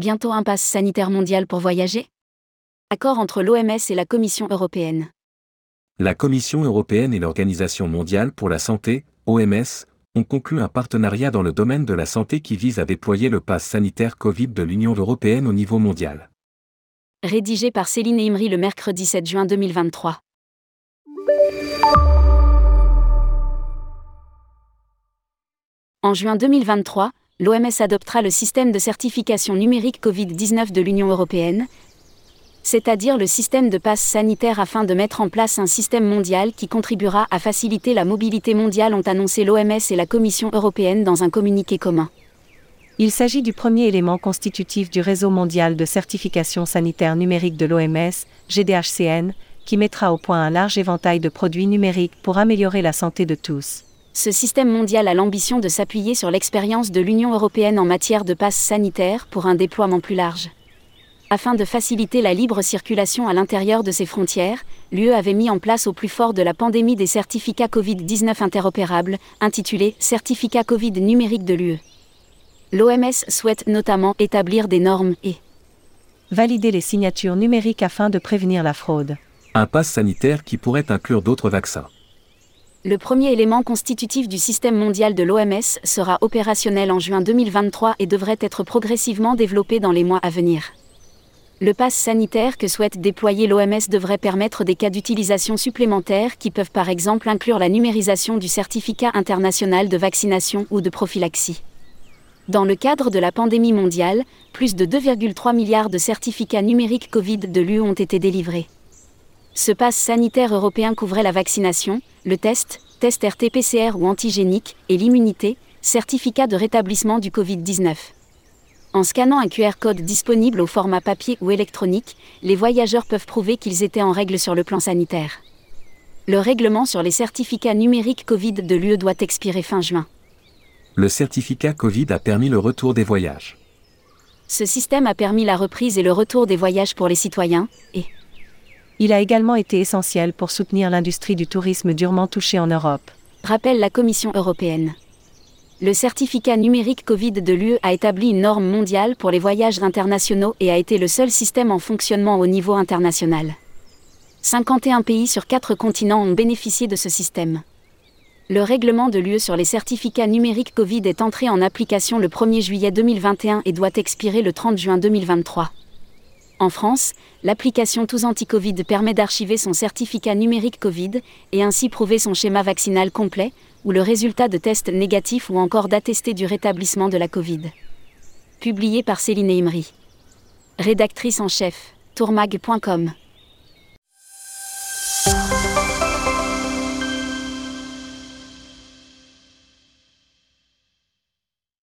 Bientôt un pass sanitaire mondial pour voyager? Accord entre l'OMS et la Commission européenne. La Commission européenne et l'Organisation mondiale pour la santé, OMS, ont conclu un partenariat dans le domaine de la santé qui vise à déployer le pass sanitaire Covid de l'Union européenne au niveau mondial. Rédigé par Céline Imri le mercredi 7 juin 2023. En juin 2023, l'OMS adoptera le système de certification numérique Covid-19 de l'Union européenne, c'est-à-dire le système de passe sanitaire afin de mettre en place un système mondial qui contribuera à faciliter la mobilité mondiale ont annoncé l'OMS et la Commission européenne dans un communiqué commun. Il s'agit du premier élément constitutif du réseau mondial de certification sanitaire numérique de l'OMS, GDHCN, qui mettra au point un large éventail de produits numériques pour améliorer la santé de tous. Ce système mondial a l'ambition de s'appuyer sur l'expérience de l'Union européenne en matière de passe sanitaire pour un déploiement plus large. Afin de faciliter la libre circulation à l'intérieur de ses frontières, l'UE avait mis en place au plus fort de la pandémie des certificats Covid-19 interopérables, intitulés Certificats Covid numériques de l'UE. L'OMS souhaite notamment établir des normes et valider les signatures numériques afin de prévenir la fraude. Un pass sanitaire qui pourrait inclure d'autres vaccins. Le premier élément constitutif du système mondial de l'OMS sera opérationnel en juin 2023 et devrait être progressivement développé dans les mois à venir. Le pass sanitaire que souhaite déployer l'OMS devrait permettre des cas d'utilisation supplémentaires qui peuvent par exemple inclure la numérisation du certificat international de vaccination ou de prophylaxie. Dans le cadre de la pandémie mondiale, plus de 2,3 milliards de certificats numériques Covid de l'UE ont été délivrés. Ce pass sanitaire européen couvrait la vaccination, le test, test RT-PCR ou antigénique, et l'immunité, certificat de rétablissement du Covid-19. En scannant un QR code disponible au format papier ou électronique, les voyageurs peuvent prouver qu'ils étaient en règle sur le plan sanitaire. Le règlement sur les certificats numériques Covid de l'UE doit expirer fin juin. Le certificat Covid a permis le retour des voyages. Ce système a permis la reprise et le retour des voyages pour les citoyens, et il a également été essentiel pour soutenir l'industrie du tourisme durement touchée en Europe. Rappelle la Commission européenne. Le certificat numérique Covid de l'UE a établi une norme mondiale pour les voyages internationaux et a été le seul système en fonctionnement au niveau international. 51 pays sur 4 continents ont bénéficié de ce système. Le règlement de l'UE sur les certificats numériques Covid est entré en application le 1er juillet 2021 et doit expirer le 30 juin 2023. En France, l'application Tous Anti-Covid permet d'archiver son certificat numérique Covid et ainsi prouver son schéma vaccinal complet ou le résultat de tests négatifs ou encore d'attester du rétablissement de la Covid. Publié par Céline Imri. Rédactrice en chef, tourmag.com.